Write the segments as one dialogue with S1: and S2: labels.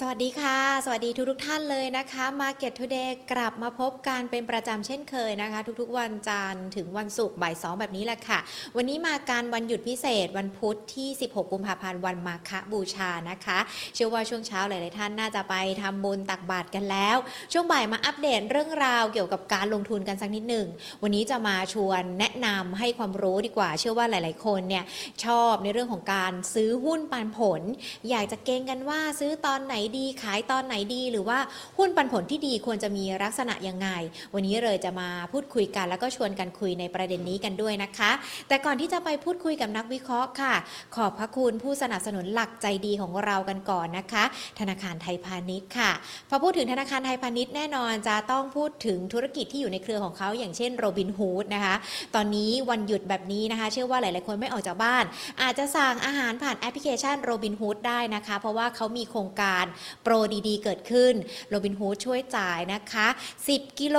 S1: สวัสดีค่ะ สวัสดีทุกทุกท่านเลยนะคะ Market Today กลับมาพบกันเป็นประจำเช่นเคยนะคะ ทุกๆ วันจันทร์ถึงวันศุกร์บ่ายสองแบบนี้แหละค่ะ วันนี้มาการวันหยุดพิเศษวันพุธที่ 16 กุมภาพันธ์วันมาฆบูชานะคะ เชื่อว่าช่วงเช้าหลายๆท่านน่าจะไปทำบุญตักบาตรกันแล้ว ช่วงบ่ายมาอัปเดตเรื่องราวเกี่ยวกับการลงทุนกันสักนิดหนึ่งวันนี้จะมาชวนแนะนำให้ความรู้ดีกว่า เชื่อว่าหลาย ๆ คนเนี่ยชอบในเรื่องของการซื้อหุ้นปันผล อยากจะเก็งกันว่าซื้อตอนไหนดี ขายตอนไหนดี หรือว่าหุ้นปันผลที่ดีควรจะมีลักษณะยังไง วันนี้เลยจะมาพูดคุยกัน แล้วก็ชวนกันคุยในประเด็นนี้กันด้วยนะคะ แต่ก่อนที่จะไปพูดคุยกับนักวิเคราะห์ค่ะ ขอบพระคุณผู้สนับสนุนหลักใจดีของเรากันก่อนนะคะ ธนาคารไทยพาณิชย์ค่ะพอพูดถึงธนาคารไทยพาณิชย์แน่นอนจะต้องพูดถึงธุรกิจที่อยู่ในเครือของเขาอย่างเช่นโรบินฮูดนะคะตอนนี้วันหยุดแบบนี้นะคะ เชื่อว่าหลาย ๆ คนไม่ออกจากบ้าน อาจจะสั่งอาหารผ่านแอปพลิเคชันโรบินฮูดได้นะคะ เพราะว่าเขามีโครงการโปรดีๆ เกิดขึ้นโรบินฮูดช่วยจ่ายนะคะ 10 กิโล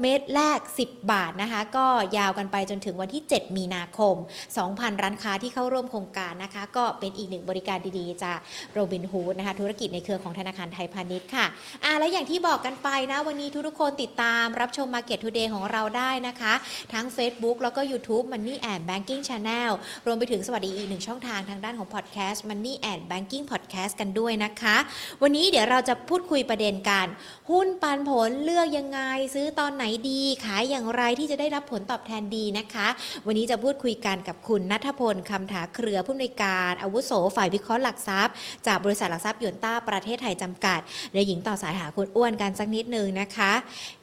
S1: เมตรแรก 10 บาทนะคะ ก็ยาวกันไปจนถึงวันที่ 7 มีนาคม 2,000 ร้านค้าที่เข้าร่วมโครงการนะคะ ก็เป็นอีกหนึ่งบริการดีๆ จากโรบินฮูดนะคะ ธุรกิจในเครือของธนาคารไทยพาณิชย์ค่ะอ่าและอย่างที่บอกกันไปนะ วันนี้ทุกๆคนติดตามรับชม Market Today ของเราได้นะคะ ทั้ง Facebook แล้วก็ YouTube Money and Banking Channel รวมไปถึงสวัสดีอีกหนึ่งช่องทางทางด้านของ Podcast Money and Banking Podcast กันด้วยนะคะวันนี้เดี๋ยวเราจะพูดคุยประเด็นกันหุ้นปันผลเลือกยังไง ซื้อตอนไหนดีขายอย่างไรที่จะได้รับผลตอบแทนดีนะคะ วันนี้จะพูดคุยกันกับคุณนัทพลคำถาเครือผู้อำนวยการอาวุโสฝ่ายวิเคราะห์หลักทรัพย์ จากบริษัทหลักทรัพย์ยนต้าประเทศไทยจำกัดเดี๋ยวหญิงต่อสายหาคุณอ้วนกันสักนิดนึงนะคะ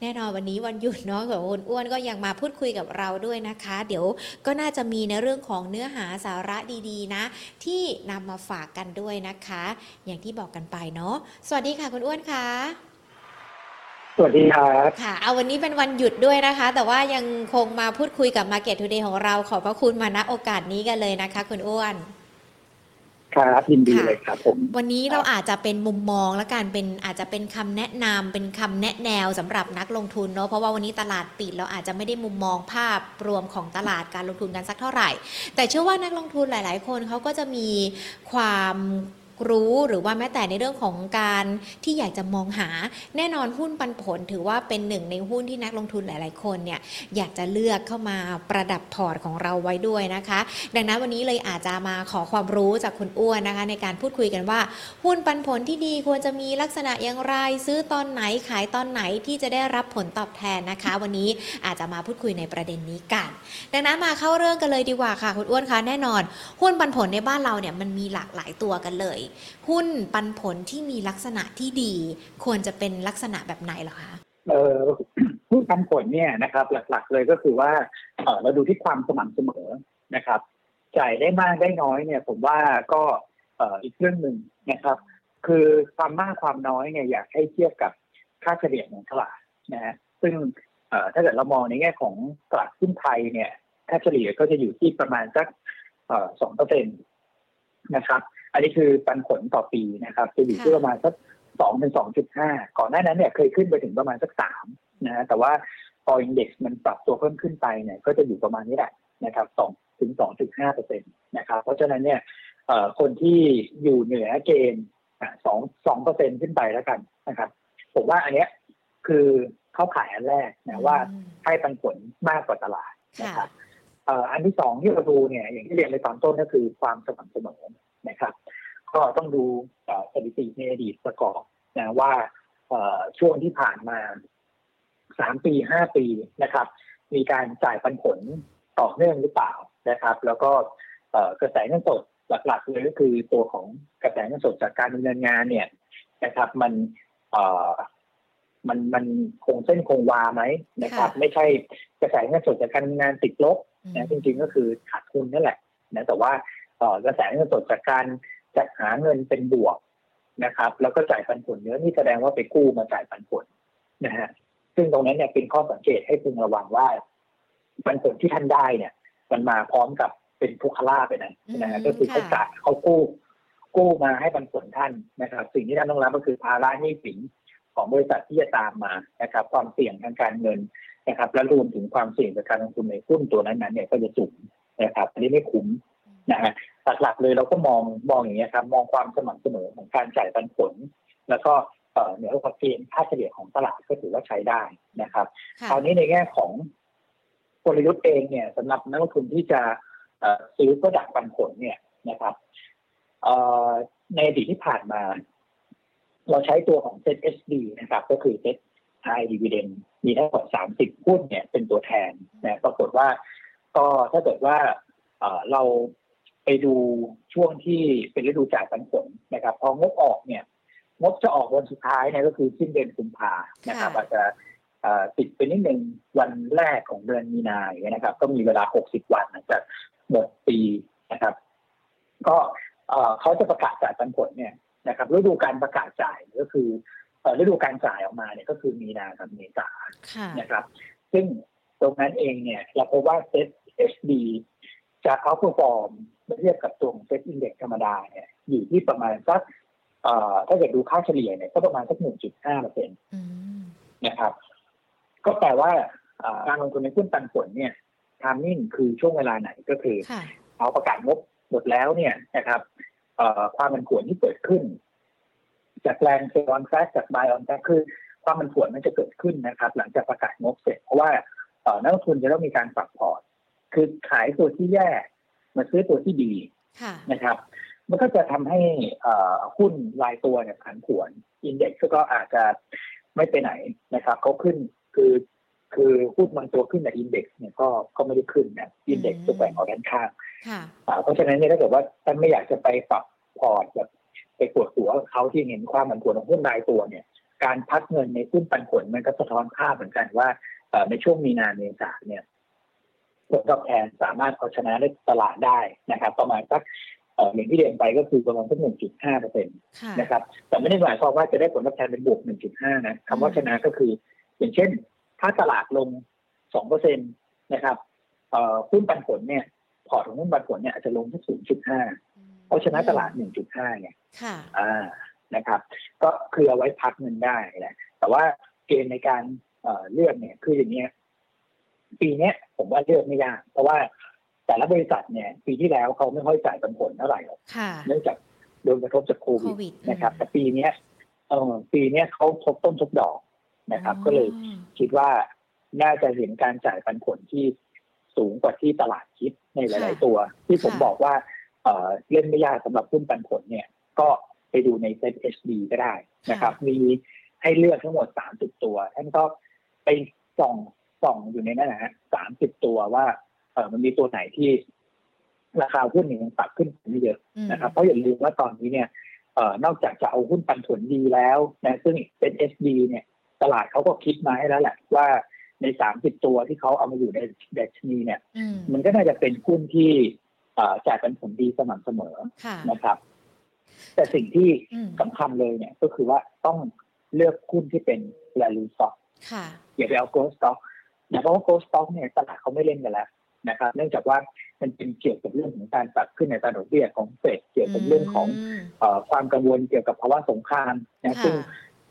S1: แน่นอนวันนี้วันหยุดเนาะของคุณอ้วนก็ยังมาพูดคุยกับเราด้วยนะคะ เดี๋ยวก็น่าจะมีในเรื่องของเนื้อหาสาระดีๆนะ ที่นำมาฝากกันด้วยนะคะ อย่างที่บอกกันไปเนาะสวัสดีค่ะคุณอ้วนค่ะ
S2: สวัสดีครับ
S1: ค่ะ เอาวันนี้เป็นวันหยุดด้วยนะคะ แต่ว่ายังคงมาพูดคุยกับ Market Today ของเราขอบพระคุณมาณโอกาสนี้กันเลยนะคะ คุณอ้วน
S2: ครับยินดี
S1: ค่ะ
S2: เลยครับผม
S1: วันนี้เราอาจจะเป็นมุมมองและการเป็นอาจจะเป็นคำแนะนำเป็นคำแนะแนวสำหรับนักลงทุนเนาะเพราะว่าวันนี้ตลาดปิดเราอาจจะไม่ได้มุมมองภาพรวมของตลาดการลงทุนกันสักเท่าไหร่ แต่เชื่อว่านักลงทุนหลาย ๆ คนเขาก็จะมีความ รู้หรือว่าแม้แต่ในเรื่องของการที่อยากจะมองหาแน่นอนหุ้นปันผล ถือว่าเป็นหนึ่งในหุ้นที่นักลงทุนหลาย ๆ คนเนี่ยอยากจะเลือกเข้ามาประดับพอร์ตของเราไว้ด้วยนะคะ ดังนั้นวันนี้เลยอาจจะมาขอความรู้จากคุณอ้วนนะคะ ในการพูดคุยกันว่า หุ้นปันผลที่ดีควรจะมีลักษณะอย่างไร ซื้อตอนไหนขายตอนไหนที่จะได้รับผลตอบแทนนะคะ วันนี้อาจจะมาพูดคุยในประเด็นนี้กัน ดังนั้นมาเข้าเรื่องกันเลยดีกว่าค่ะ คุณอ้วนคะแน่นอน หุ้นปันผลในบ้านเราเนี่ยมันมีหลากหลายตัวกันเลยหุ้นปันผลที่มีลักษณะที่ดี ควรจะเป็นลักษณะแบบไหนเหรอคะ
S2: เออผู้ปันผลเนี่ยนะครับ หลักๆเลยก็คือว่าเออเราดูที่ความสม่ำเสมอนะครับ จ่ายได้มากได้น้อยเนี่ย ผมว่าก็เอออีกเรื่องหนึ่งนะครับ คือความมากความน้อยเนี่ยอยากให้เทียบกับค่าเฉลี่ยของตลาดนะฮะซึ่งเออถ้าเกิดเรามองในแง่ของตลาดหุ้นไทยเนี่ยค่าเฉลี่ยก็จะอยู่ที่ประมาณสักสองเปอร์เซ็นต์นะครับ อันนี้คือปันผลต่อปีนะครับจะอยู่ที่ประมาณสักสองถึงสองจุดห้าก่อนหน้านั้นเนี่ยเคยขึ้นไปถึงประมาณสักสามนะฮะแต่ว่าพออินเด็กซ์มันปรับตัวเพิ่มขึ้นไปเนี่ยก็จะอยู่ประมาณนี้แหละนะครับสองถึงสองจุดห้าเปอร์เซ็นต์นะครับเพราะฉะนั้นเนี่ยเอ่อคนที่อยู่เหนือเกณฑ์สองสองเปอร์เซ็นขึ้นไปแล้วกันนะครับ ผมว่าอันเนี้ยคือเข้าขายอันแรกนะว่า
S1: อืม
S2: ให้ปันผลมากกว่าตลาดนะ
S1: ค่ะ
S2: ครับเอ่ออันที่สองที่เราดูเนี่ยอย่างที่เรียนในตอนต้นก็คือความสม่ำเสมอ นะครับ ก็ต้องดูเอ่อสถิติในอดีตประกอบนะว่าเอ่อช่วงที่ผ่านมาสามปีห้าปีนะครับ มีการจ่ายปันผลต่อเนื่องหรือเปล่านะครับ แล้วก็เอ่อกระแสเงินสดหลักๆเลยก็คือตัวของกระแสเงินสดจากการดำเนินงานเนี่ยนะครับ มันเอ่อมันมันคงเส้นคงวาไหมนะครับ
S1: ค่ะ
S2: ไม่ใช่กระแสเงินสดจากการทำงานติดลบนะจริงๆก็คือขาดทุนนั่นแหละนะแต่ว่าเอ่อ กระแสเงินสดจากการจัดหาเงินเป็นบวกนะครับ แล้วก็จ่ายปันผลเยอะนี่แสดงว่าไปกู้มาจ่ายปันผลนะฮะซึ่งตรงนั้นเนี่ยเป็นข้อสังเกตให้พึงระวังว่าปันผลที่ท่านได้เนี่ย มันมาพร้อมกับเป็นทุกขลาภไปนะนะฮะ
S1: อืม
S2: ก็คือเขา
S1: ค่ะ
S2: จ่ายเขากู้กู้มาให้ปันผลท่านนะครับ สิ่งที่ท่านต้องรับก็คือภาระหนี้สินของบริษัทที่จะตามมานะครับ ความเสี่ยงทางการเงินนะครับ และรวมถึงความเสี่ยงจากการลงทุนในหุ้นตัวนั้นๆเนี่ยก็จะสูงนะครับอันนี้ไม่คุ้มนะฮะ หลักๆเลยเราก็มองมองอย่างนี้ยครับ มองความสม่ำเสมอของการจ่ายปันผล แล้วก็เอ่อเหนือกว่าเกณฑ์ค่าเฉลี่ยของตลาดก็ถือว่าใช้ได้นะครับ
S1: ค่ะ
S2: คราวนี้ในแง่ของกลยุทธ์เองเนี่ยสำหรับนักลงทุนที่จะเอ่อซื้อก็ดักปันผลเนี่ยนะครับเอ่อในอดีตที่ผ่านมา เราใช้ตัวของ Set SD นะครับ ก็คือ Set High Dividend มีทั้งหมด30หุ้นเนี่ยเป็นตัวแทนนะปรากฏว่าก็ถ้าเกิดว่าเอ่อเรา ไปดูช่วงที่เป็นฤดูจ่ายปันผลนะครับ พองบออกเนี่ยงบจะออกวันสุดท้ายเนี่ยก็คือสิ้นเดือนกุมภานะครับ
S1: ค่ะ
S2: อาจจะเอ่อติดไปนิดนึงวันแรกของเดือนมีนาอย่างเงี้ยนะครับ ก็มีเวลา 60 วันหลังจากหมดปีนะครับ ก็เอ่อเขาจะประกาศจ่ายปันผลเนี่ยนะครับฤดูการประกาศจ่ายก็คือเอ่อฤดูการจ่ายออกมาเนี่ยก็คือมีนากับเมษา
S1: ค่ะ
S2: นะครับ ซึ่งตรงนั้นเองเนี่ยเราพบว่าเซ็ต SD จะเอาเปอร์ฟอร์ม เมื่อเทียบกับตัวของ SET Index ธรรมดาเนี่ยอยู่ที่ประมาณสักเอ่อถ้าเกิดดูค่าเฉลี่ยเนี่ยก็ประมาณสัก1.5เปอร์เซ็นต์
S1: อืม
S2: นะครับ ก็แปลว่าเอ่อการลงทุนในหุ้นปันผลเนี่ย timing คือช่วงเวลาไหนก็คือ
S1: ค่ะ
S2: เอาประกาศงบหมดแล้วเนี่ยนะครับเอ่อความผันผวนที่เกิดขึ้น จากแรง sell on fact จาก buy on fact คือความผันผวนมันจะเกิดขึ้นนะครับ หลังจากประกาศงบเสร็จเพราะว่าเอ่อนักลงทุนจะต้องมีการปรับพอร์ตคือขายตัวที่แย่ มาซื้อตัวที่ดี
S1: ค่ะ
S2: นะครับ มันก็จะทำให้เอ่อหุ้นรายตัวเนี่ยผันผวน index ก็อาจจะไม่ไปไหนนะครับเขาขึ้นคือคือหุ้นบางตัวขึ้นแต่ index เนี่ยก็ก็ไม่ได้ขึ้นนะ index จะแกว่งออกด้านข้าง
S1: ค่ะ
S2: อ่าเพราะฉะนั้นเนี่ยถ้าเกิดว่าท่านไม่อยากจะไปปรับพอร์ตแบบไปปวดหัวกับเขาที่เห็นความผันผวนของหุ้นรายตัวเนี่ย การพักเงินในหุ้นปันผลมันก็สะท้อนภาพเหมือนกันว่าเอ่อในช่วงมีนาเมษาเนี่ย ผลตอบแทนสามารถเอาชนะได้ตลาดได้นะครับ ประมาณสักเอ่ออย่างที่เรียนไปก็คือประมาณสักหนึ่งจุดห้าเปอร์เซ็นต์
S1: ค่ะ
S2: นะครับ แต่ไม่ได้หมายความว่าจะได้ผลตอบแทนเป็นบวกหนึ่งจุดห้านะคำว่าชนะก็คือ อย่างเช่น ถ้าตลาดลงสองเปอร์เซ็นต์นะครับเอ่อหุ้นปันผลเนี่ยพอร์ตของหุ้นปันผลเนี่ยอาจจะลงที่ศูนย์จุดห้าเพราะชนะตลาดหนึ่งจุดห้าไง
S1: ค่ะ
S2: อ่านะครับ ก็คือเอาไว้พักเงินได้แหละแต่ว่าเกณฑ์ในการเอ่อเลือกเนี่ยคืออย่างเนี้ย ปีเนี้ยผมว่าเลือกไม่ยาก เพราะว่าแต่ละบริษัทเนี่ย ปีที่แล้วเขาไม่ค่อยจ่ายปันผลเท่าไหร่หรอก
S1: ค่ะ
S2: เนื่องจากโดนกระทบจากโค
S1: โค
S2: วิด
S1: วิด
S2: นะครับ แต่ปีเนี้ยเออปีเนี้ยเขาทบต้นทบดอกนะครับ ก็เลย
S1: อืม
S2: คิดว่าน่าจะเห็นการจ่ายปันผลที่สูงกว่าที่ตลาดคิดในหลาย ๆ ตัว ที่ผมบอกว่าเอ่อเล่นไม่ยากสำหรับหุ้นปันผลเนี่ย ก็ไปดูในเซ็ต HD ก็ได้นะครับ มีให้เลือกทั้งหมด30ตัวท่านก็ไปส่อง ส่องอยู่ในนั้นนะฮะ30ตัวว่า เออมันมีตัวไหนที่ ราคาหุ้นเนี่ยยังปรับขึ้นไม่เยอะ
S1: อืม
S2: นะครับ เพราะอย่าลืมว่าตอนนี้เนี่ยเอ่อนอกจากจะเอาหุ้นปันผลดีแล้วนะซึ่งเป็น SD เนี่ย ตลาดเขาก็คิดมาให้แล้วแหละว่าใน30ตัวที่เขาเอามาอยู่ในดัชนีเนี่ย
S1: อืม
S2: มันก็น่าจะเป็นหุ้นที่เอ่อจ่ายปันผลดีสม่ำเสมอ
S1: ค่ะ
S2: นะครับ แต่สิ่งที่
S1: อืม
S2: สำคัญเลยเนี่ยก็คือว่าต้องเลือกหุ้นที่เป็น value stock
S1: ค่ะ
S2: อย่าไปเอา growth stock นะเพราะว่า growth stock เนี่ยตลาดเขาไม่เล่นกันแล้วนะครับ เนื่องจากว่ามันเป็นเกี่ยวกับเรื่องของการปรับขึ้นในอัตราดอกเบี้ยของเฟดเกี่ยวกับเรื่องของ
S1: ม
S2: เอ่อความกังวลเกี่ยวกับภาวะสงครามนะ
S1: ค่ะ
S2: ซึ่ง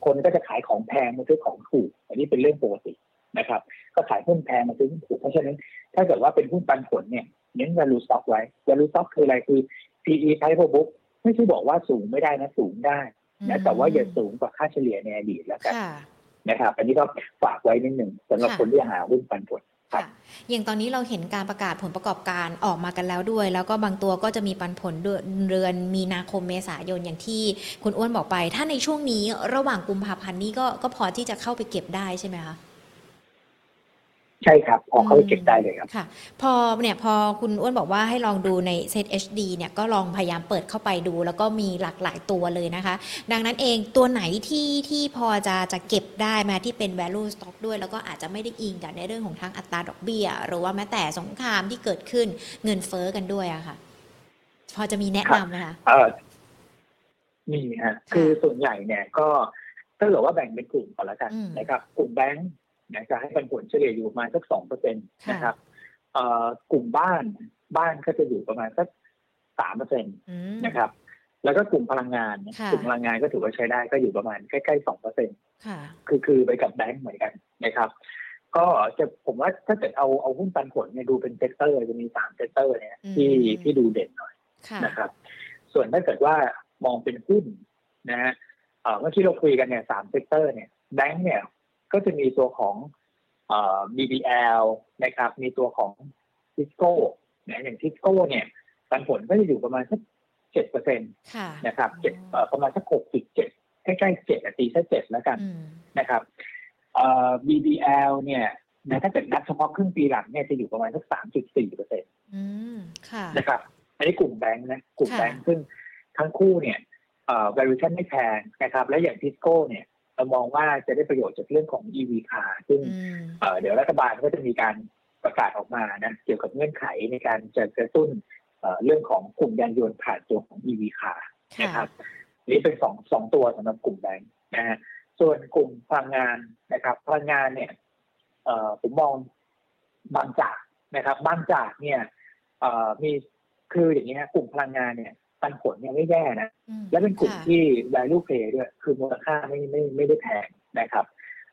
S2: คนก็จะขายของแพงมาซื้อของถูก อันนี้เป็นเรื่องปกตินะครับ ก็ขายหุ้นแพงมาซื้อหุ้นถูกเพราะฉะนั้นถ้าเกิดว่าเป็นหุ้นปันผลเนี่ยเน้น value stock ไว้ value stock คืออะไรคือ PE price per book ไม่ใช่บอกว่าสูงไม่ได้นะสูงได้นะแต่ว่าอย่าสูงกว่าค่าเฉลี่ยในอดีตแล้วกัน
S1: ค่ะ
S2: นะครับ อันนี้ก็ฝากไว้นิดหนึ่งสำหรับ
S1: ค่ะ
S2: คนที่หาหุ้นปันผลครับ
S1: ค่ะอย่างตอนนี้เราเห็นการประกาศผลประกอบการออกมากันแล้วด้วย แล้วก็บางตัวก็จะมีปันผลเดือนเดือนมีนาคมเมษายนอย่างที่คุณอ้วนบอกไป ถ้าในช่วงนี้ระหว่างกุมภาพันธ์นี้ก็ก็พอที่จะเข้าไปเก็บได้ใช่ไหมคะ
S2: ใช่ครับพอเข้าไปเก็บได้เลยครับ
S1: ค่ะ พอเนี่ยพอคุณอ้วนบอกว่าให้ลองดูใน Set HD เนี่ยก็ลองพยายามเปิดเข้าไปดู แล้วก็มีหลากหลายตัวเลยนะคะ ดังนั้นเองตัวไหนที่ที่พอจะจะเก็บได้มาที่เป็น value stock ด้วย แล้วก็อาจจะไม่ได้อิงกับในเรื่องของทางอัตราดอกเบี้ย หรือว่าแม้แต่สงครามที่เกิดขึ้นเงินเฟ้อกันด้วยอะค่ะ พอจะมีแนะนำไหมคะ
S2: เออมีฮะคือส่วนใหญ่เนี่ยก็ถ้าเกิดว่าแบ่งเป็นกลุ่มก่อนละกัน
S1: อืม
S2: นะครับ กลุ่มแบงก์ นะจะให้ปันผลเฉลี่ยอยู่ประมาณสักสองเปอร์เซ็นต์
S1: ค่ะ
S2: นะครับเอ่อกลุ่มบ้านบ้านก็จะอยู่ประมาณสักสามเปอร์เซ็นต์
S1: อืม
S2: นะครับ แล้วก็กลุ่มพลังงาน
S1: ค่ะ
S2: กลุ่มพลังงานก็ถือว่าใช้ได้ก็อยู่ประมาณใกล้ๆสองเปอร์เซ็นต์
S1: ค่ะ
S2: คือคือไปกับแบงก์เหมือนกันนะครับ ก็จะผมว่าถ้าเกิดเอาเอาหุ้นปันผลเนี่ยดูเป็น sector จะมีสาม sector เนี่ยที่
S1: อืม
S2: ที่ดูเด่นหน่อย
S1: ค่ะ
S2: นะครับ ส่วนถ้าเกิดว่ามองเป็นหุ้นนะฮะเอ่อเมื่อกี้เราคุยกันเนี่ยสาม sector เนี่ยแบงก์เนี่ย ก็จะมีตัวของเอ่อ BBL นะครับ มีตัวของ TISCO นะอย่าง TISCO เนี่ยปันผลก็จะอยู่ประมาณสักเจ็ดเปอร์เซ็นต์
S1: ค่ะ
S2: นะครับเจ็ดเอ่อประมาณสักหกจุดเจ็ดใกล้ๆเจ็ดตีสักเจ็ดแล้วกัน
S1: อืม
S2: นะครับเอ่อ BBL เนี่ยนะถ้าเกิดนับเฉพาะครึ่งปีหลังเนี่ยจะอยู่ประมาณสักสามจุดสี่เปอร์เซ็นต
S1: อืมค่ะ
S2: นะครับ อันนี้กลุ่มแบงค์นะกลุ่ม
S1: ค่ะ
S2: แบงค์ซึ่งทั้งคู่เนี่ยเอ่อ valuation ไม่แพงนะครับ และอย่างทิสโก้เนี่ย เรามองว่าจะได้ประโยชน์จากเรื่องของ EV car ซึ่ง
S1: อืม
S2: เอ่อเดี๋ยวรัฐบาลก็จะมีการประกาศออกมานะเกี่ยวกับเงื่อนไขในการจะกระตุ้นเอ่อเรื่องของกลุ่มยานยนต์ผ่านตัวของ EV car
S1: ค่ะ
S2: นะครับนี่เป็นสองสองตัวสำหรับกลุ่มแบงค์นะฮะส่วนกลุ่มพลังงานนะครับพลังงานเนี่ยเอ่อผมมองบางจากนะครับบางจากเนี่ยเอ่อมีคืออย่างนี้ฮะกลุ่มพลังงานเนี่ย ปันผลเนี่ยไม่แย่นะ
S1: อืม
S2: และเป็นกลุ่ม
S1: ค่ะ
S2: ที่ value play ด้วย คือมูลค่าไม่ไม่ไม่ได้แพงนะครับ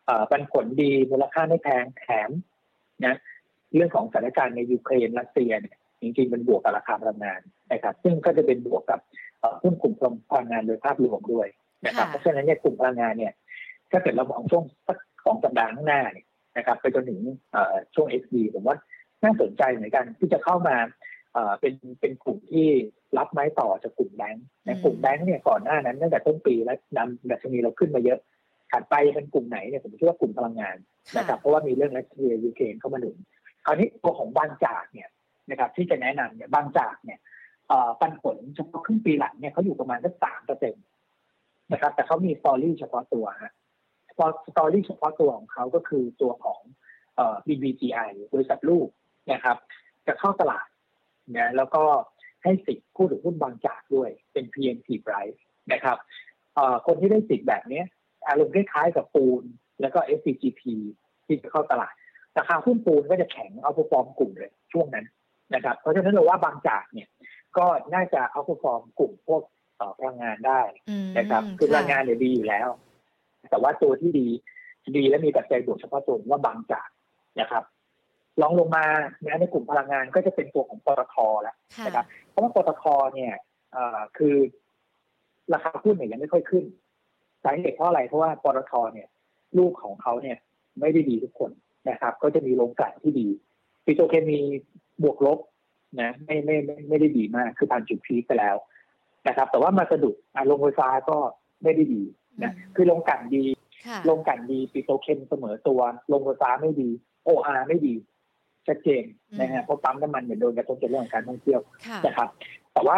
S2: เอ่อปันผลดีมูลค่าไม่แพงแถมนะเรื่องของสถานการณ์ในยูเครนรัสเซียเนี่ยจริงๆมันบวกกับราคาพลังงานนะครับ ซึ่งก็จะเป็นบวกกับเอ่อหุ้นกลุ่มพลังงานโดยภาพรวมด้วยนะครับ
S1: ค่ะ
S2: เพราะฉะนั้นเนี่ยกลุ่มพลังงานเนี่ยถ้าเกิดเรามองช่วงสักสองสัปดาห์ข้างหน้าเนี่ยนะครับ ไปจนถึงเอ่อช่วง XD ผมว่าน่าสนใจเหมือนกันที่จะเข้ามา เอ่อเป็นเป็นกลุ่มที่รับไม้ต่อจากกลุ่มแบงค์
S1: อื
S2: นะ
S1: ม
S2: กลุ่มแบงค์เนี่ยก่อนหน้านั้นตั้งแต่ต้นปีแล้วนำดัชนีเราขึ้นมาเยอะถัดไปเป็นกลุ่มไหนเนี่ยผมคิดว่ากลุ่มพลังงาน
S1: ค่ะ
S2: นะครับเพราะว่ามีเรื่องรัสเซียยูเครนเข้ามาหนุนคราวนี้ตัวของบางจากเนี่ยนะครับที่จะแนะนำเนี่ยบางจากเนี่ยเอ่อปันผลเฉพาะครึ่งปีหลังเนี่ยเขาอยู่ประมาณสักสามเปอร์เซ็นต์นะครับ แต่เขามีสตอรี่เฉพาะตัวฮะสตอรี่เฉพาะตัวของเขาก็คือตัวของเอ่อ BBGI บริษัทลูกนะครับ จะเข้าตลาด นะแล้วก็ให้สิทธิ์ผู้ถือหุ้นบางจากด้วยเป็น PMP Price นะครับเอ่อคนที่ได้สิทธิ์แบบเนี้ยอารมณ์คล้ายๆกับปูน แล้วก็ SCGP ที่จะเข้าตลาดราคาหุ้นปูนก็จะแข็งเอาพฟอร์มกลุ่มเลยช่วงนั้นนะครับ เพราะฉะนั้นเราว่าบางจากเนี่ยก็น่าจะเอาพฟอร์มกลุ่มพวกเอ่อพลังงานได้
S1: อืม
S2: นะครับ คือพลังงานเนี่ยดีอยู่แล้ว แต่ว่าตัวที่ดีดีและมีปัจจัยบวกเฉพาะตัวผมว่าบางจากนะครับ ลองลงมาในกลุ่มพลังงานก็จะเป็นตัวของปตทแล้ว
S1: ค่ะ
S2: นะครับ เพราะว่าปตทเนี่ยเอ่อคือราคาหุ้นเนี่ยยังไม่ค่อยขึ้นสาเหตุเพราะอะไรเพราะว่าปตทเนี่ยลูกของเขาเนี่ยไม่ได้ดีทุกคนนะครับ ก็จะมีโรงกลั่นที่ดีปิโตรเคมีบวกลบนะไม่ไม่ไม่ไม่ได้ดีมากคือผ่านจุดพีคไปแล้วนะครับ แต่ว่ามาสะดุดอะโรงไฟฟ้าก็ไม่ได้ดีนะ
S1: อืม
S2: คือโรงกลั่นดี
S1: ค่ะ
S2: โรงกลั่นดีปิโตรเคมเสมอตัวโรงไฟฟ้าไม่ดี OR ไม่ดี ชัดเจนนะฮะเพราะปั๊มน้ำมันเนี่ยโดนกระทบจากเรื่องของการท่องเที่ยว
S1: ค่ะ
S2: นะครับแต่ว่า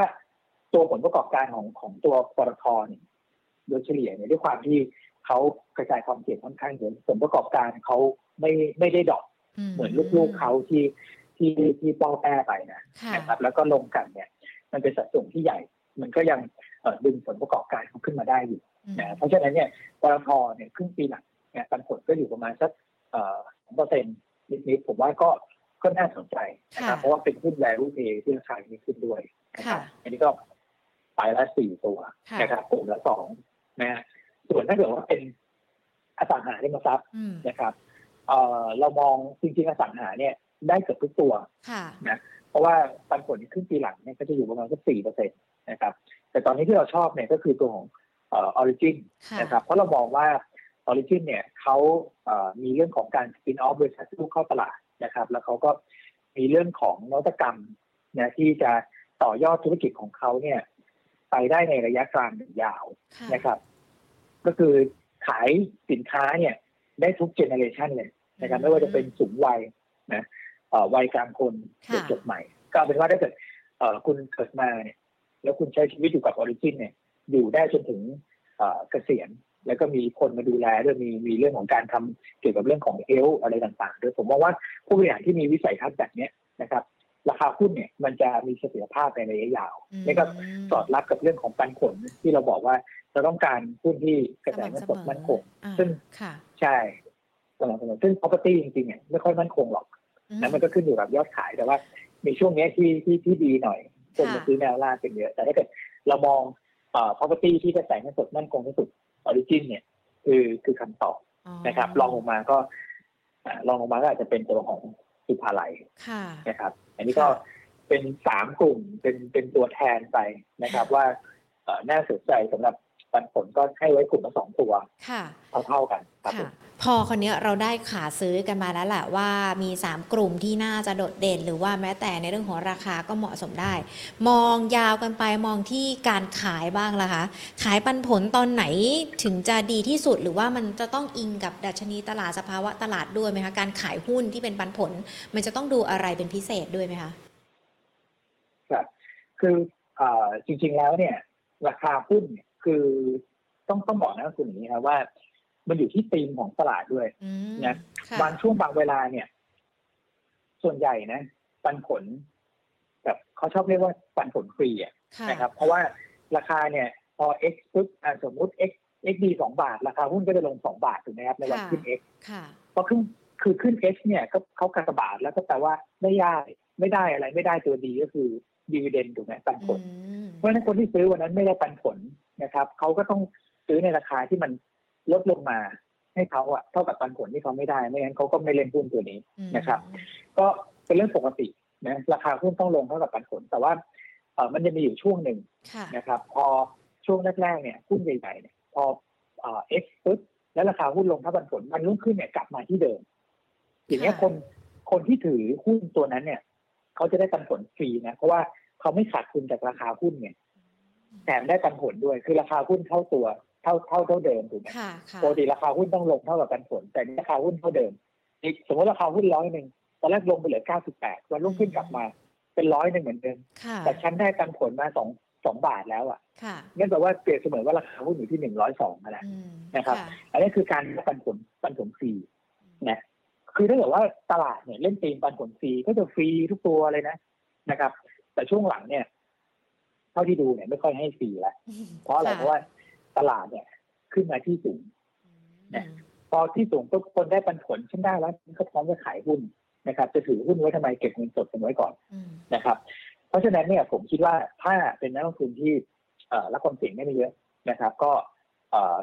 S2: ตัวผลประกอบการของของตัวปตทเนี่ยโดยเฉลี่ยเนี่ยด้วยความที่เขากระจายความเสี่ยงค่อนข้างเยอะผลประกอบการเขาไม่ไม่ได้ดรอกเหมือนลูกๆเขาที่ที่ที่ป้อแป้ไปนะ
S1: ค่ะ
S2: นะครับ แล้วก็ลงกันเนี่ย มันเป็นสัดส่วนที่ใหญ่ มันก็ยังเอ่อดึงผลประกอบการเขาขึ้นมาได้อยู่
S1: อืม
S2: นะเพราะฉะนั้นเนี่ยปตทเนี่ยครึ่งปีหลังเนี่ยปันผลก็อยู่ประมาณสักเอ่อเปอร์เซ็นต์นิดๆผมว่าก็ ก็น่าสนใจนะครับ
S1: ค่ะ
S2: เพราะว่าเป็นหุ้น value play ที่ราคามีขึ้นด้วยนะครับ
S1: ค่ะ
S2: อันนี้ก็ไปละสี่ตัว
S1: ค่ะ
S2: นะครับกลุ่มละสองนะฮะส่วนถ้าเกิดว่าเป็นอสังหาริมทรัพย์
S1: อืม
S2: นะครับเอ่อเรามองจริงๆอสังหาเนี่ยได้เกือบทุกตัว
S1: ค่ะ
S2: เพราะว่าปันผลครึ่งปีหลังเนี่ยก็จะอยู่ประมาณสักสี่เปอร์เซ็นตนะครับ แต่ตอนนี้ที่เราชอบเนี่ยก็คือตัวของเออริจิน
S1: ค่ะ
S2: นะครับเพราะเรามองว่าOrigin เนี่ยเขาเอ่อมีเรื่องของการ spin-off บริษัทลูกเข้าตลาด นะครับ แล้วเขาก็มีเรื่องของนวัตกรรมนะที่จะต่อยอดธุรกิจของเขาเนี่ย ไปได้ในระยะกลางถึงยาว
S1: ค่ะ
S2: นะครับ ก็คือขายสินค้าเนี่ย ได้ทุก generation เลยนะครับ ไม่ว่าจะเป็นสูงวัยนะเอ่อวัยกลางคน
S1: ค่ะ
S2: เด็กจบใหม่ ก็เอาเป็นว่าถ้าเกิดเอ่อคุณเกิดมาเนี่ยแล้วคุณใช้ชีวิตอยู่กับ Origin เนี่ย อยู่ได้จนถึงเอ่อเกษียณ แล้วก็มีคนมาดูแลด้วยมีมีเรื่องของการทำเกี่ยวกับเรื่องของเอลอะไรต่างๆด้วยผมมองว่าผู้บริหารที่มีวิสัยทัศน์แบบเนี้ยนะครับ ราคาหุ้นเนี่ยมันจะมีเสถียรภาพในระยะยาว
S1: อืม
S2: นี่ก็สอดรับกับเรื่องของปันผลที่เราบอกว่าเราต้องการหุ้นที่กระแสเงินสดมั่นคง
S1: อ่า
S2: ซึ่ง
S1: ค่ะ
S2: ใช่สม่ำเสมอซึ่ง property จริงๆเนี่ยไม่ค่อยมั่นคงหรอก
S1: อืม
S2: นะมันก็ขึ้นอยู่กับยอดขายแต่ว่ามีช่วงเนี้ยที่ที่ที่ดีหน่อยคนมา
S1: ค่ะ
S2: ซื้อแนวล่างเป็นเยอะแต่ถ้าเกิดเรามองเอ่อ property ที่กระแสเงินสดมั่นคงที่สุด origin เนี่ยคือคือคำตอบนะครับลองลงมาก็อ่าลองลงมาก็อาจจะเป็นตัวของสุภาลัย
S1: ค่ะ
S2: นะครับ อันนี้ก็เป็นสามกลุ่มเป็นเป็นตัวแทนไปนะครับ ว่าเอ่อน่าสนใจสำหรับ ปันผลก็ให้ไว้กลุ่มละสองตัว
S1: ค่ะ
S2: เท่าๆกันครับผม
S1: ค่ะพอคนนี้ยเราได้ขาซื้อกันมาแล้วแหละว่ามี 3 กลุ่มที่น่าจะโดดเด่น หรือว่าแม้แต่ในเรื่องของราคาก็เหมาะสมได้ มองยาวกันไปมองที่การขายบ้างล่ะคะ ขายปันผลตอนไหนถึงจะดีที่สุดหรือว่ามันจะต้องอิงกับดัชนีตลาดสภาวะตลาดด้วยไหมคะ การขายหุ้นที่เป็นปันผล มันจะต้องดูอะไรเป็นพิเศษด้วยไหมคะ
S2: ครับคือเอ่อจริงๆแล้วเนี่ย ราคาหุ้นเนี่ย คือต้องต้องบอกนะคุณอย่างนี้ครับว่า มันอยู่ที่ธีมของตลาดด้วย
S1: อืม
S2: นะ
S1: ค่ะ
S2: บางช่วงบางเวลาเนี่ย ส่วนใหญ่นะปันผลแบบเขาชอบเรียกว่าปันผลฟรีอะ
S1: ค่ะ
S2: นะครับ เพราะว่าราคาเนี่ย พอ x ปุ๊บอะสมมุติ x x ดีสองบาท ราคาหุ้นก็จะลงสองบาทถูกไหมครับในวันขึ้น x
S1: ค่ะ
S2: พอขึ้นคือขึ้น x เนี่ยก็เขากากบาทแล้วก็แปลว่าไม่ได้ไม่ได้อะไร ไม่ได้ตัวดีก็คือดีเวเดนถูกไหมปันผล
S1: อืม
S2: เพราะฉะนั้นคนที่ซื้อวันนั้นไม่ได้ปันผล นะครับเขาก็ต้องซื้อในราคาที่มันลดลงมาให้เขาอะเท่ากับปันผลที่เขาไม่ได้ไม่งั้นเขาก็ไม่เล่นหุ้นตัวนี้นะครับ ก็เป็นเรื่องปกตินะราคาหุ้นต้องลงเท่ากับปันผล แต่ว่าเออมันจะมีอยู่ช่วงหนึ่ง
S1: ค่ะ
S2: นะครับ พอช่วงแรกๆเนี่ยหุ้นใหญ่ๆเนี่ยพอเอ่อ็กซ์ปุ๊บแล้วราคาหุ้นลงเท่าปันผลมันรุ่งขึ้นเนี่ยกลับมาที่เดิม อย่างเงี้ย
S1: ค่ะ
S2: คนคนที่ถือหุ้นตัวนั้นเนี่ยเขาจะได้ปันผลฟรีนะเพราะว่าเขาไม่ขาดทุนจากราคาหุ้นเนี่ย แถมได้ปันผลด้วย คือราคาหุ้นเท่าตัว เท่าเท่าเท่าเดิมถูกไหม
S1: ค่ะค่ะ
S2: ปกติราคาหุ้นต้องลงเท่ากับปันผล แต่นี่ราคาหุ้นเท่าเดิมอีกสมมติราคาหุ้นร้อยหนึ่งตอนแรกลงไปเหลือเก้าสิบแปดวันรุ่งขึ้นกลับมา เป็นร้อยหนึ่งเหมือนเดิม
S1: ค่ะ
S2: แต่ฉันได้ปันผลมาสองสองบาทแล้วอะ
S1: ค่ะ
S2: นั่นแปลว่าเปรียบเสมือนว่าราคาหุ้นอยู่ที่หนึ่งร้อยสองแล้ว
S1: อืม
S2: นะครับ อันนี้คือการได้ปันผลปันผลฟรีนะคือถ้าเกิดว่าตลาดเนี่ยเล่นตีมปันผลฟรีก็จะฟรีทุกตัวเลยนะนะครับ แต่ช่วงหลังเนี่ย เท่าที่ดูเนี่ยไม่ค่อยให้ฟรีแล้วเพราะอะไร
S1: ค่
S2: เพราะว่าตลาดเนี่ยขึ้นมาที่สูง
S1: อืม
S2: พอที่สูงปุ๊บคนได้ปันผลฉันได้แล้วฉันก็พร้อมจะขายหุ้นนะครับ จะถือหุ้นไว้ทำไมเก็บเงินสดกันไว้ก่อน
S1: อืม
S2: นะครับ เพราะฉะนั้นเนี่ยผมคิดว่าถ้าเป็นนักลงทุนที่เอ่อรับความเสี่ยงไม่ได้เยอะนะครับ ก็เอ่อ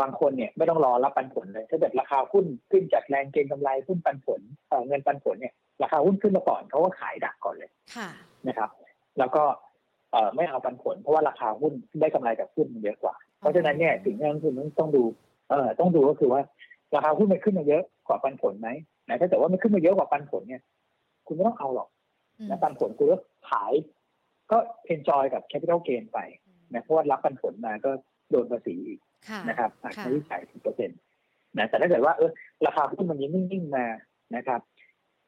S2: บางคนเนี่ยไม่ต้องรอรับปันผลเลยถ้าเกิดราคาหุ้นขึ้นจากแรงเก็งกำไรหุ้นปันผลเอ่อเงินปันผลเนี่ยราคาหุ้นขึ้นมาก่อนเขาก็ขายดักก่อนเลย
S1: ค่ะ
S2: นะครับ แล้วก็เอ่อ ไม่เอาปันผล เพราะว่าราคาหุ้นได้กำไรจากหุ้นมันเยอะกว่า เพราะฉะนั้นเนี่ยสิ่งที่นักลงทุนต้องดูเอ่อต้องดูก็คือว่าราคาหุ้นมันขึ้นมาเยอะกว่าปันผลไหมนะถ้าเกิดว่ามันขึ้นมาเยอะกว่าปันผลเนี่ย คุณไม่ต้องเอาหรอก
S1: อืม
S2: นะปันผลคุณก็ขาย ก็ enjoy กับ capital gain ไปนะเพราะว่ารับปันผลมาก็โดนภาษีอีก
S1: ค่ะ
S2: นะครับหัก
S1: ค่ะ
S2: ค่าใช้จ่ายสิบเปอร์เซ็นต์นะแต่ถ้าเกิดว่าเออราคาหุ้นมันยังนิ่งๆมานะครับ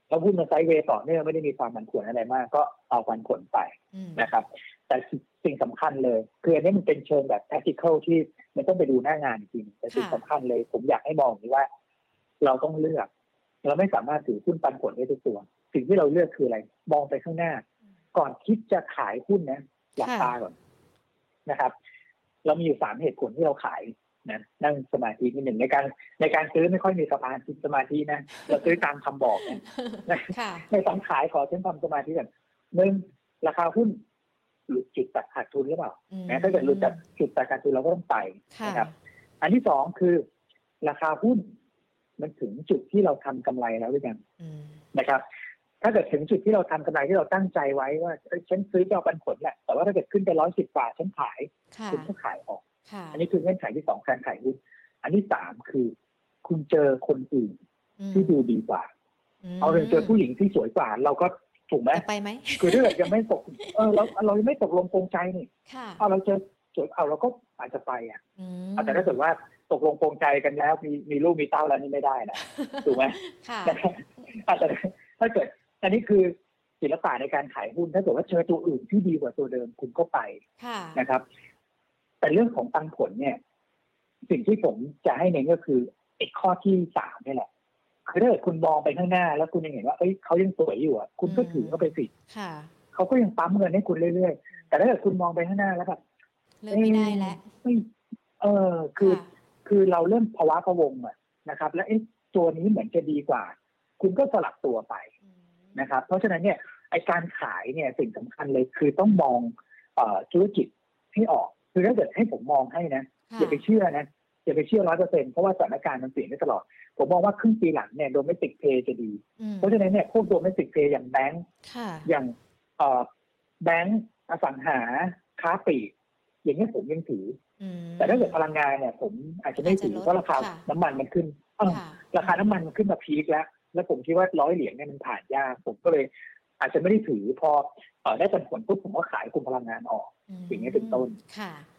S2: แล้วหุ้นมันไซด์เวย์ต่อเนื่องไม่ได้มีความผันผวนอะไรมาก ก็เอาปันผลไป
S1: อืม
S2: นะครับ แต่สิ่งสำคัญเลยคืออันนี้มันเป็นเชิงแบบ tactical ที่มันต้องไปดูหน้างานจริงๆแต่สิ่งสำคัญเลย ผมอยากให้มองอย่างนี้ว่า เราต้องเลือก เราไม่สามารถถือหุ้นปันผลได้ทุกตัว สิ่งที่เราเลือกคืออะไร มองไปข้างหน้า ก่อนคิดจะขายหุ้นนะหลับตาก่อนนะครับ เรามีอยู่สามเหตุผลที่เราขายนะนั่งสมาธินิดหนึ่งในการในการซื้อไม่ค่อยมีสมาธิสมาธินะเราซื้อตามคำบอกนะ
S1: ค่ะ
S2: ในตอนขายขอเช่นทำสมาธิก่อนหนึ่งราคาหุ้น หลุดจุดตัดขาดทุนหรือเปล่า
S1: อืม
S2: นะถ้าเกิดหลุดจากจุดตัดขาดทุนเราก็ต้องไป
S1: ค่ะ
S2: นะครับ อันที่สองคือ ราคาหุ้นมันถึงจุดที่เราทำกำไรแล้วหรือยัง
S1: อืม
S2: นะครับ ถ้าเกิดถึงจุดที่เราทำกำไรที่เราตั้งใจไว้ว่าเอ้ยฉันซื้อจะเอาปันผลแหละ แต่ว่าถ้าเกิดขึ้นไปร้อยสิบบาทฉันขาย
S1: ค่ะ
S2: คุณก็ขายออก
S1: ค่ะ
S2: อันนี้คือเงื่อนไขที่สองการขายหุ้นอันที่สามคือ คุณเจอคนอื่น
S1: ม
S2: ที่ดูดีกว่า
S1: ม
S2: เอาเลยเจอผู้หญิงที่สวยกว่า เราก็ ถูกไหม
S1: จะไปไหม
S2: คือถ้าเกิดยังไม่ตกเออเราเรายังไม่ตกลงปรงใจนี่
S1: ค่ะ
S2: เอาเราเจอสวยเอาเราก็อาจจะไปอะ
S1: อืม
S2: แต่ถ้าเกิดว่าตกลงปรงใจกันแล้ว มีมีลูกมีเต้าแล้วนี่ไม่ได้นะถูกไหม
S1: ค่ะ
S2: นะครับอาจจะถ้าเกิด อันนี้คือศิลปะในการขายหุ้นถ้าเกิดว่าเจอตัวอื่นที่ดีกว่าตัวเดิมคุณก็ไป
S1: ค่ะ
S2: นะครับ แต่เรื่องของปันผลเนี่ย สิ่งที่ผมจะให้เน้นก็คือไอ้ข้อที่สามนี่แหละ คือถ้าเกิดคุณมองไปข้างหน้า แล้วคุณยังเห็นว่าเอ้ยเขายังสวยอยู่อะคุณก็ถือเข้าไปสิ
S1: ค่ะ
S2: เขาก็ยังปั๊มเงินให้คุณเรื่อยๆ แต่ถ้าเกิดคุณมองไปข้างหน้าแล้วแบบ
S1: เลือกไม่ได้แล้ว
S2: เอ้ยเออคือ
S1: ค่ะ
S2: คือเราเริ่มภาวะพะวงอะนะครับ และไอ้ตัวนี้เหมือนจะดีกว่า คุณก็สลับตัวไป
S1: อืม
S2: นะครับ เพราะฉะนั้นเนี่ยไอ้การขายเนี่ยสิ่งสำคัญเลยคือต้องมองเอ่อธุรกิจให้ออก คือถ้าเกิดให้ผมมองให้นะ
S1: ค่ะ
S2: อย่าไปเชื่อนะ อย่าไปเชื่อร้อยเปอร์เซ็นเพราะว่าสถานการณ์มันเปลี่ยนได้ตลอด ผมมองว่าครึ่งปีหลังเนี่ยโดเมสติกเพย์จะดี
S1: อืม
S2: เพราะฉะนั้นเนี่ยพวกโดเมสติกเพย์อย่างแบงก์
S1: ค่ะ
S2: อย่างเอ่อแบงก์อสังหาค้าปลีกอย่างนี้ยผมยังถือ
S1: อืม
S2: แต่ถ้าเกิดพลังงานเนี่ย ผมอาจจะไม่ถือ
S1: อาจจะลด
S2: เพราะราคา
S1: ค่ะ
S2: น้ำมันมันขึ้นเอ้า
S1: ค่ะ
S2: ราคาน้ำมันมันขึ้นมาพีคแล้ว แล้วผมคิดว่าร้อยเหรียญเนี่ยมันผ่านยากผมก็เลย อาจจะไม่ได้ถือพอเอ่อได้ปันผลปุ๊บผมก็ขายกลุ่มพลังงานออก
S1: อืม
S2: อย่างนี้เป็นต้น
S1: ค่ะอะ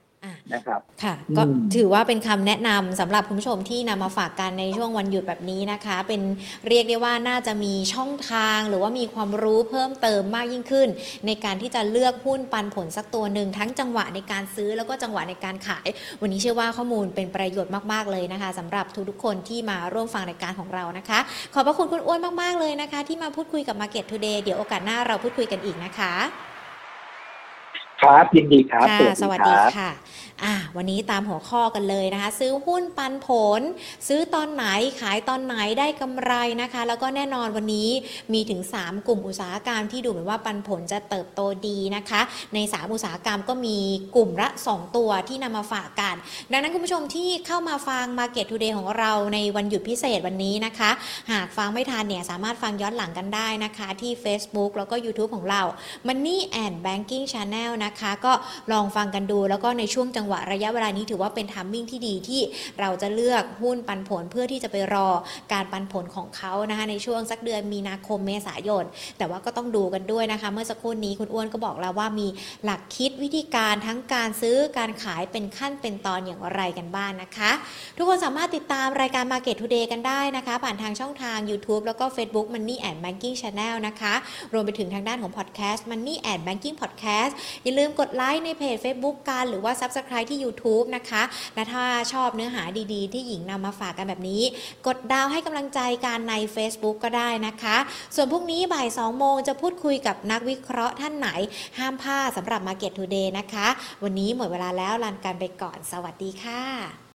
S2: นะครับ
S1: ค่ะ
S2: อืม
S1: ก็ถือว่าเป็นคำแนะนำสำหรับคุณผู้ชมที่นำมาฝากกันในช่วงวันหยุดแบบนี้นะคะ เป็นเรียกได้ว่าน่าจะมีช่องทางหรือว่ามีความรู้เพิ่มเติมมากยิ่งขึ้น ในการที่จะเลือกหุ้นปันผลสักตัวหนึ่งทั้งจังหวะในการซื้อแล้วก็จังหวะในการขาย วันนี้เชื่อว่าข้อมูลเป็นประโยชน์มากๆเลยนะคะสำหรับทุกๆคนที่มาร่วมฟังรายการของเรานะคะ ขอบพระคุณคุณอ้วนมากๆเลยนะคะ ที่มาพูดคุยกับ Market Today เดี๋ยวโอกาสหน้าเราพูดคุยกันอีกนะคะ
S2: ครับยินดีครับ
S1: ค่ะสวัสดี
S2: ครับ
S1: ค่ะอ่าวันนี้ตามหัวข้อกันเลยนะคะ ซื้อหุ้นปันผล ซื้อตอนไหนขายตอนไหนได้กำไรนะคะ แล้วก็แน่นอนวันนี้มีถึง 3 กลุ่มอุตสาหกรรมที่ดูเหมือนว่าปันผลจะเติบโตดีนะคะ ใน 3 อุตสาหกรรมก็มีกลุ่มละ 2 ตัวที่นำมาฝากกัน ดังนั้นคุณผู้ชมที่เข้ามาฟัง Market Today ของเราในวันหยุดพิเศษวันนี้นะคะ หากฟังไม่ทันเนี่ยสามารถฟังย้อนหลังกันได้นะคะ ที่ Facebook แล้วก็ YouTube ของเรา Money and Banking Channel นะคะ ก็ลองฟังกันดู แล้วก็ในช่วงจังหวะระยะเวลานี้ถือว่าเป็นทัมมิ่งที่ดีที่เราจะเลือกหุ้นปันผลเพื่อที่จะไปรอการปันผลของเขานะคะ ในช่วงสักเดือนมีนาคมเมษายน แต่ว่าก็ต้องดูกันด้วยนะคะ เมื่อสักครู่นี้คุณอ้วนก็บอกแล้วว่ามีหลักคิดวิธีการทั้งการซื้อการขายเป็นขั้นเป็นตอนอย่างไรกันบ้างนะคะ ทุกคนสามารถติดตามรายการ Market Today กันได้นะคะ ผ่านทางช่องทาง YouTube แล้วก็ Facebook Money and Banking Channel นะคะ รวมไปถึงทางด้านของ Podcast Money and Banking Podcast อย่าลืมลืมกดไลค์ในเพจ Facebook กัน หรือว่า Subscribe ที่ YouTube นะคะ และถ้าชอบเนื้อหาดีๆ ที่หญิงนำมาฝากกันแบบนี้ กดดาวให้กำลังใจกันใน Facebook ก็ได้นะคะ ส่วนพรุ่งนี้บ่าย2โมงจะพูดคุยกับนักวิเคราะห์ท่านไหน ห้ามพลาดสำหรับ Market Today นะคะ วันนี้หมดเวลาแล้วลันกันไปก่อน สวัสดีค่ะ